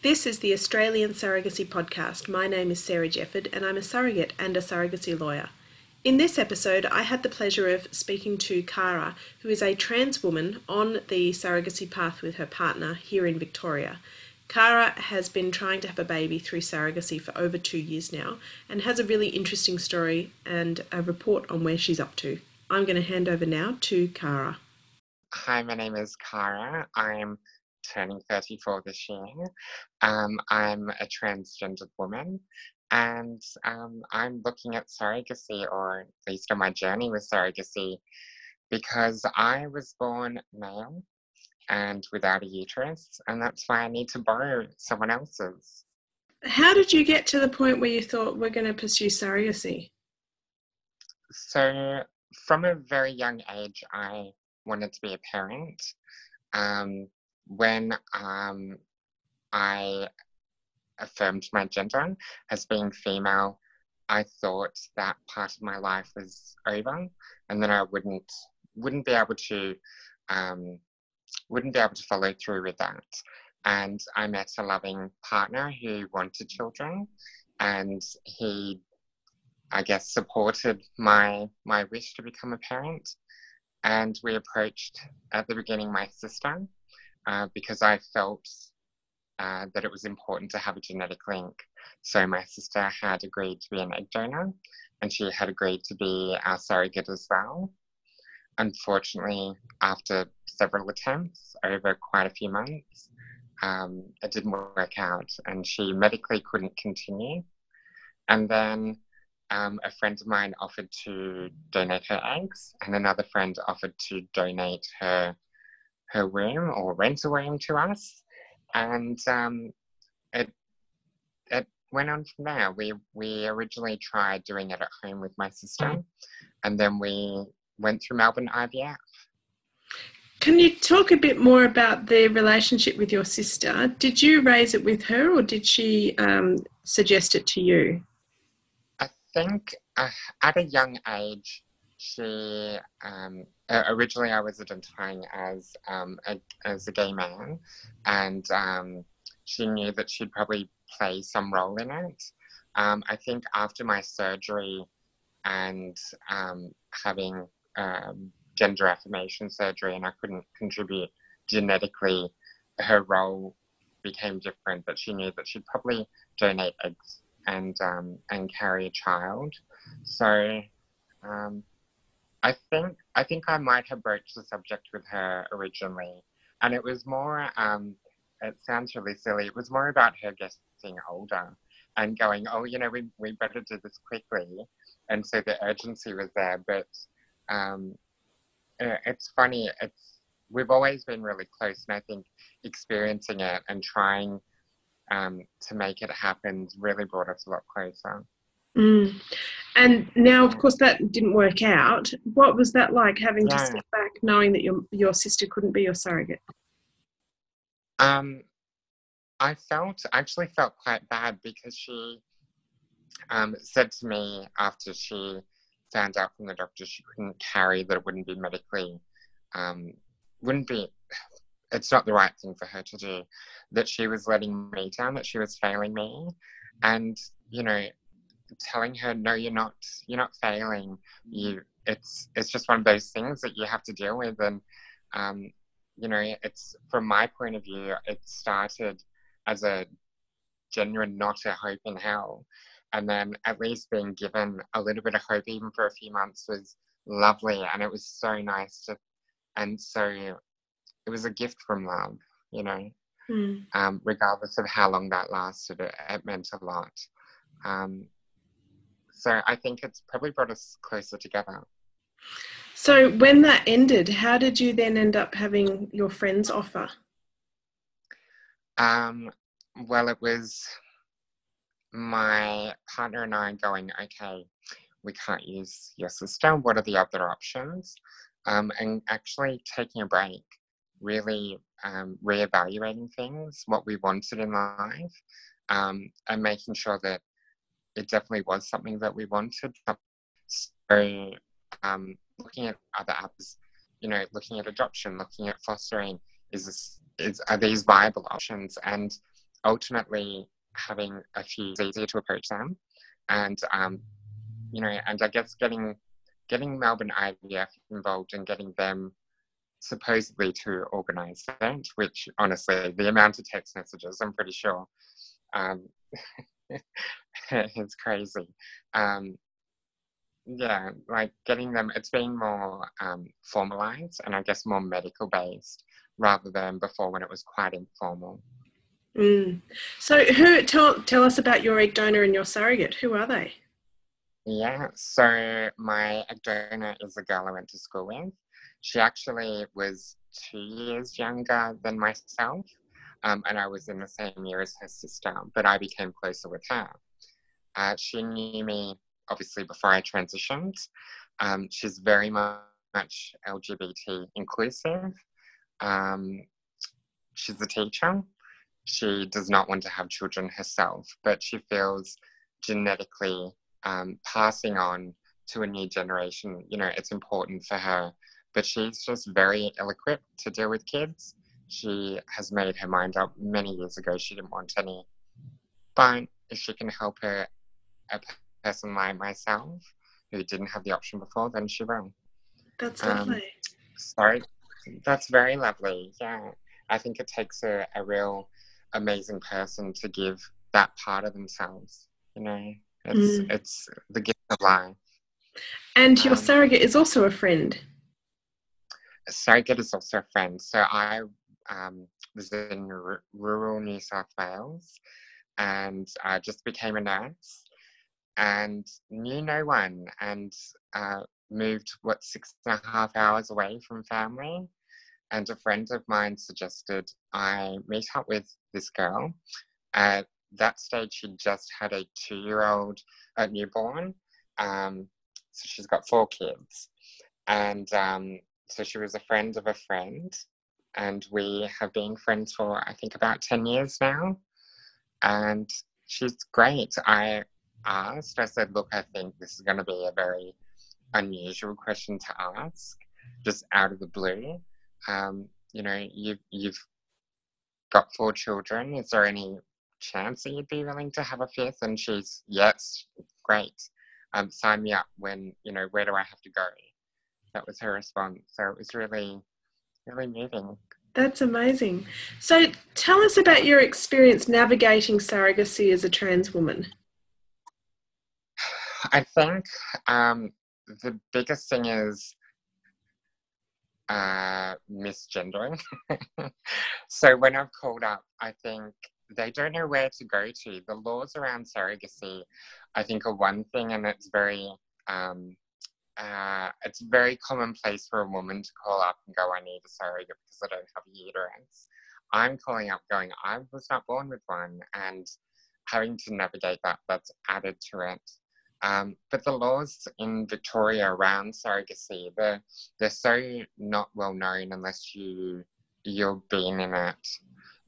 This is the Australian Surrogacy Podcast. My name is Sarah Jefford and I'm a surrogate and a surrogacy lawyer. In this episode, I had the pleasure of speaking to Cara, who is a trans woman on the surrogacy path with her partner here in Victoria. Cara has been trying to have a baby through surrogacy for over two years now and has a really interesting story and a report on where she's up to. I'm going to hand over now to Cara. Hi, my name is Cara. I'm turning 34 this year. Um, I'm a transgendered woman and um, I'm looking at surrogacy, or at least on my journey with surrogacy, because I was born male and without a uterus, and that's why I need to borrow someone else's. How did you get to the point where you thought we're going to pursue surrogacy? So, from a very young age, I wanted to be a parent. Um, when um, I affirmed my gender as being female, I thought that part of my life was over, and then I wouldn't wouldn't be able to um, wouldn't be able to follow through with that. And I met a loving partner who wanted children, and he, I guess, supported my my wish to become a parent. And we approached at the beginning my sister uh, because I felt uh, that it was important to have a genetic link. So my sister had agreed to be an egg donor, and she had agreed to be our surrogate as well unfortunately, after several attempts over quite a few months, um, it didn't work out and she medically couldn't continue. And then um, a friend of mine offered to donate her eggs, and another friend offered to donate her her room or rent a womb to us. And um, it it went on from there. We we originally tried doing it at home with my sister, and then we went through Melbourne IVF. Can you talk a bit more about the relationship with your sister? Did you raise it with her or did she um, suggest it to you? I think uh, at a young age, she um, originally I was identifying as um, a, as a gay man, and um, she knew that she'd probably play some role in it. Um, I think after my surgery and um, having um, gender affirmation surgery and I couldn't contribute genetically, her role became different. But she knew that she'd probably donate eggs and and carry a child. So I think I think I might have broached the subject with her originally, and it was more. Um, it sounds really silly. It was more about her getting older and going, oh, you know, we we better do this quickly, and so the urgency was there, but um, uh, it's funny. It's we've always been really close, and I think experiencing it and trying um, to make it happen really brought us a lot closer. Mm. And now, of course, that didn't work out. What was that like, having yeah. to step back, knowing that your your sister couldn't be your surrogate? Um, I felt actually felt quite bad because she um, said to me after she found out from the doctor she couldn't carry, that it wouldn't be medically, um, wouldn't be, it's not the right thing for her to do, that she was letting me down, that she was failing me. And, you know, telling her, no, you're not, you're not failing. You, it's, it's just one of those things that you have to deal with. And, um, you know, it's from my point of view, it started as a genuine not a hope in hell and then at least being given a little bit of hope even for a few months was lovely and it was so nice to and so it was a gift from love you know mm. um, regardless of how long that lasted it, it meant a lot um, so i think it's probably brought us closer together so when that ended how did you then end up having your friends offer um, well it was my partner and I going, okay, we can't use your system. What are the other options? Um, and actually taking a break, really um, reevaluating things, what we wanted in life, um, and making sure that it definitely was something that we wanted. So, um, looking at other apps, you know, looking at adoption, looking at fostering, is this, is are these viable options? And ultimately having a few easier to approach them, and um, you know, and I guess getting getting Melbourne IVF involved and getting them supposedly to organise it, which honestly, the amount of text messages, I'm pretty sure, um, it's crazy. Um, yeah, like getting them, it's been more um, formalised and I guess more medical based rather than before when it was quite informal. Mm. So, who tell tell us about your egg donor and your surrogate? Who are they? Yeah, so my egg donor is a girl I went to school with. She actually was two years younger than myself, um, and I was in the same year as her sister, but I became closer with her. Uh, she knew me obviously before I transitioned. Um, she's very much LGBT inclusive. Um, she's a teacher. She does not want to have children herself, but she feels genetically um, passing on to a new generation, you know, it's important for her. But she's just very ill equipped to deal with kids. She has made her mind up many years ago. She didn't want any. But if she can help her, a person like myself who didn't have the option before, then she will. That's um, lovely. Sorry, that's very lovely. Yeah, I think it takes a, a real amazing person to give that part of themselves. You know, it's mm. it's the gift of life. And your um, surrogate is also a friend. A surrogate is also a friend. So I um, was in r- rural New South Wales and I just became a nurse and knew no one and uh, moved what six and a half hours away from family. And a friend of mine suggested i meet up with this girl. At that stage she just had a two-year-old a newborn um, so she's got four kids. And um, so she was a friend of a friend and we have been friends for i think about 10 years now. And she's great. I asked, I said, look, I think this is going to be a very unusual question to ask, just out of the blue. Um, you know, you've, you've got four children. Is there any chance that you'd be willing to have a fifth? And she's, yes, great. Um, sign me up when, you know, where do I have to go? That was her response. So it was really, really moving. That's amazing. So tell us about your experience navigating surrogacy as a trans woman. I think um, the biggest thing is uh, misgendering. so when I've called up, I think they don't know where to go to. The laws around surrogacy, I think, are one thing, and it's very um, uh, it's very commonplace for a woman to call up and go, "I need a surrogate because I don't have a uterus." I'm calling up, going, "I was not born with one," and having to navigate that that's added to it. Um, but the laws in Victoria around surrogacy, they're, they're so not well known unless you, you've been in it.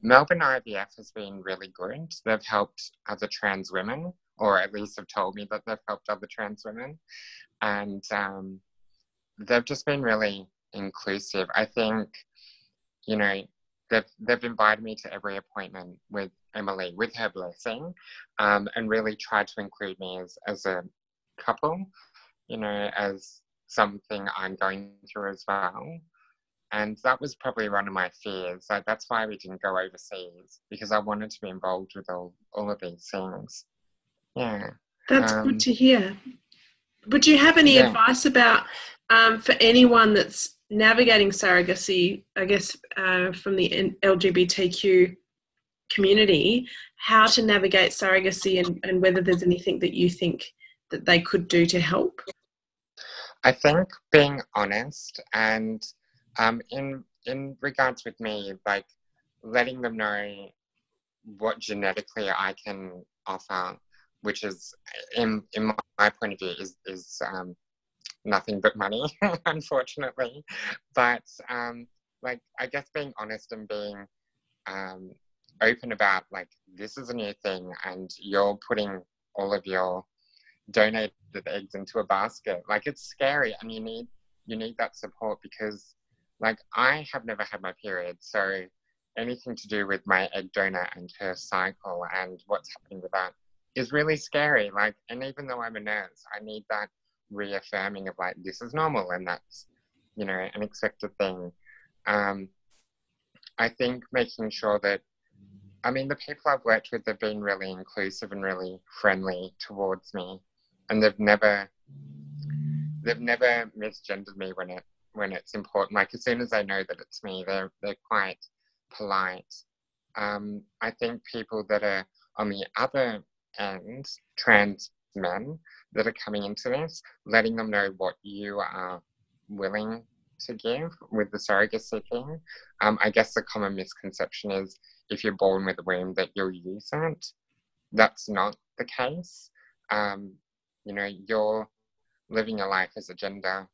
Melbourne IVF has been really good. They've helped other trans women, or at least have told me that they've helped other trans women. And um, they've just been really inclusive. I think, you know, they've, they've invited me to every appointment with Emily with her blessing um, and really tried to include me as, as a couple, you know, as something I'm going through as well. And that was probably one of my fears. Like that's why we didn't go overseas because I wanted to be involved with all, all of these things. Yeah. That's um, good to hear. Would you have any yeah. advice about um, for anyone that's navigating surrogacy, I guess, uh, from the LGBTQ community how to navigate surrogacy and, and whether there's anything that you think that they could do to help? I think being honest and um, in in regards with me, like letting them know what genetically I can offer, which is in in my point of view is is um, nothing but money, unfortunately. But um, like I guess being honest and being um, open about like this is a new thing and you're putting all of your donated eggs into a basket like it's scary and you need you need that support because like i have never had my period so anything to do with my egg donor and her cycle and what's happening with that is really scary. Like, and even though I'm a nurse, I need that reaffirming of like, this is normal and that's, you know, an expected thing. Um, I think making sure that, I mean, the people I've worked with have been really inclusive and really friendly towards me, and they've never, they've never misgendered me when it when it's important. Like as soon as they know that it's me, they're they're quite polite. Um, I think people that are on the other end, trans men that are coming into this, letting them know what you are willing to give with the surrogacy thing. Um, I guess the common misconception is if you're born with a womb that you'll use it. That's not the case. Um, you know, you're living your life as a gender.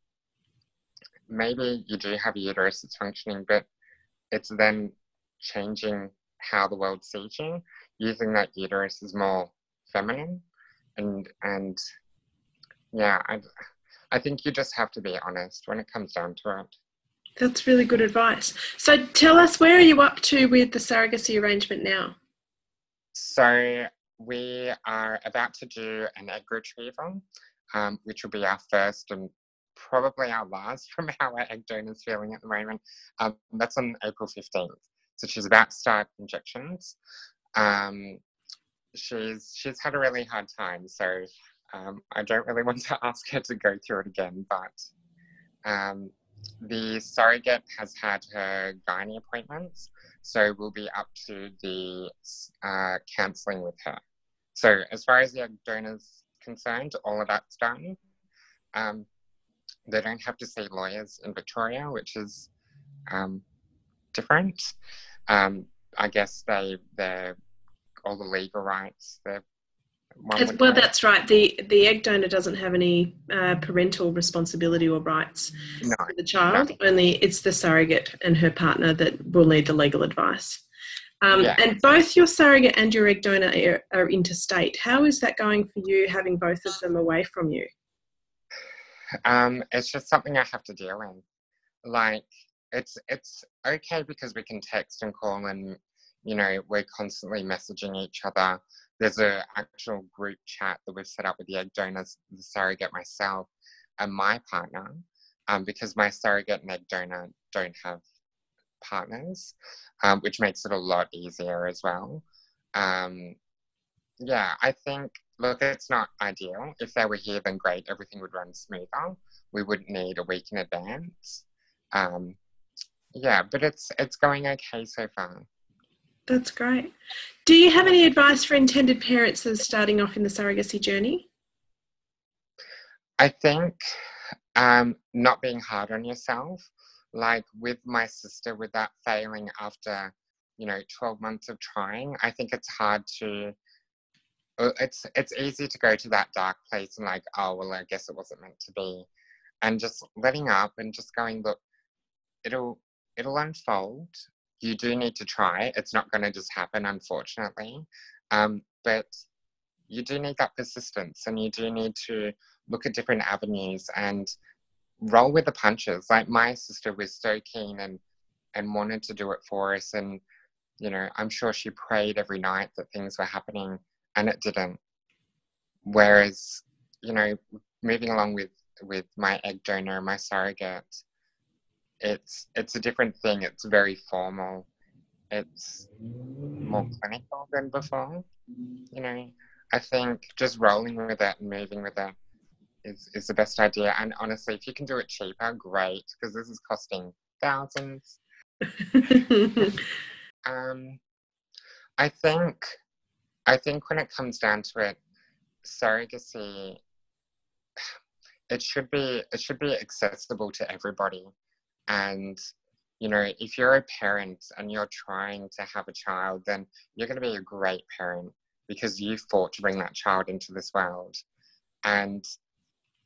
Maybe you do have a uterus that's functioning, but it's then changing how the world sees you, using that uterus as more feminine, and and yeah, I I think you just have to be honest when it comes down to it. That's really good advice. So tell us, where are you up to with the surrogacy arrangement now? So we are about to do an egg retrieval, um, which will be our first and probably our last from how our egg donor is feeling at the moment. Um, that's on April 15th. So she's about to start injections. Um, she's she's had a really hard time, so um, I don't really want to ask her to go through it again. But um, the surrogate has had her gynae appointments, so we'll be up to the uh, counselling with her. So as far as the donor's concerned, all of that's done. Um, they don't have to see lawyers in Victoria, which is um, different. Um, I guess they they all the legal rights. well, that's right. the The egg donor doesn't have any uh, parental responsibility or rights no, for the child. No. Only it's the surrogate and her partner that will need the legal advice. Um, yeah. And both your surrogate and your egg donor are, are interstate. How is that going for you, having both of them away from you? Um, it's just something I have to deal with. Like it's it's okay because we can text and call and you know we're constantly messaging each other. There's an actual group chat that we've set up with the egg donors the surrogate myself and my partner um, because my surrogate and egg donor don't have partners um, which makes it a lot easier as well. Um, yeah i think look it's not ideal. If they were here then great everything would run smoother. We wouldn't need a week in advance. Um, yeah, but it's it's going okay so far. That's great. Do you have any advice for intended parents are starting off in the surrogacy journey? I think um, not being hard on yourself. Like with my sister, with that failing after, you know, 12 months of trying, I think it's hard to. Uh, it's it's easy to go to that dark place and like, oh well, I guess it wasn't meant to be, and just letting up and just going, look, it'll it'll unfold. You do need to try. It's not going to just happen, unfortunately. Um, but you do need that persistence and you do need to look at different avenues and roll with the punches. Like my sister was so keen and, and wanted to do it for us. And, you know, I'm sure she prayed every night that things were happening and it didn't. Whereas, you know, moving along with, with my egg donor, my surrogate, it's it's a different thing. It's very formal. It's more clinical than before. You know, I think just rolling with it and moving with it is is the best idea. And honestly, if you can do it cheaper, great, because this is costing thousands. um, I think I think when it comes down to it, surrogacy it should be it should be accessible to everybody and, you know, if you're a parent and you're trying to have a child, then you're going to be a great parent because you fought to bring that child into this world. And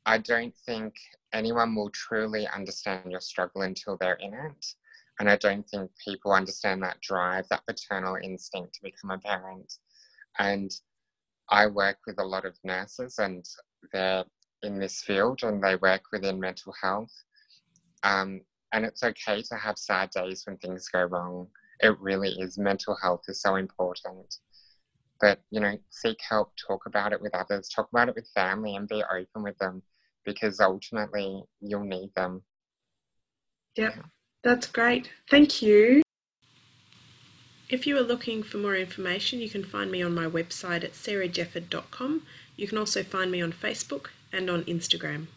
I don't think anyone will truly understand your struggle until they're in it. And I don't think people understand that drive, that paternal instinct to become a parent. And I work with a lot of nurses and they're in this field and they work within mental health. Um, and it's okay to have sad days when things go wrong. it really is. Mental health is so important. But, you know, seek help, talk about it with others, talk about it with family, and be open with them because ultimately you'll need them. Yep, that's great. Thank you. If you are looking for more information, you can find me on my website at sarahjefford.com. You can also find me on Facebook and on Instagram.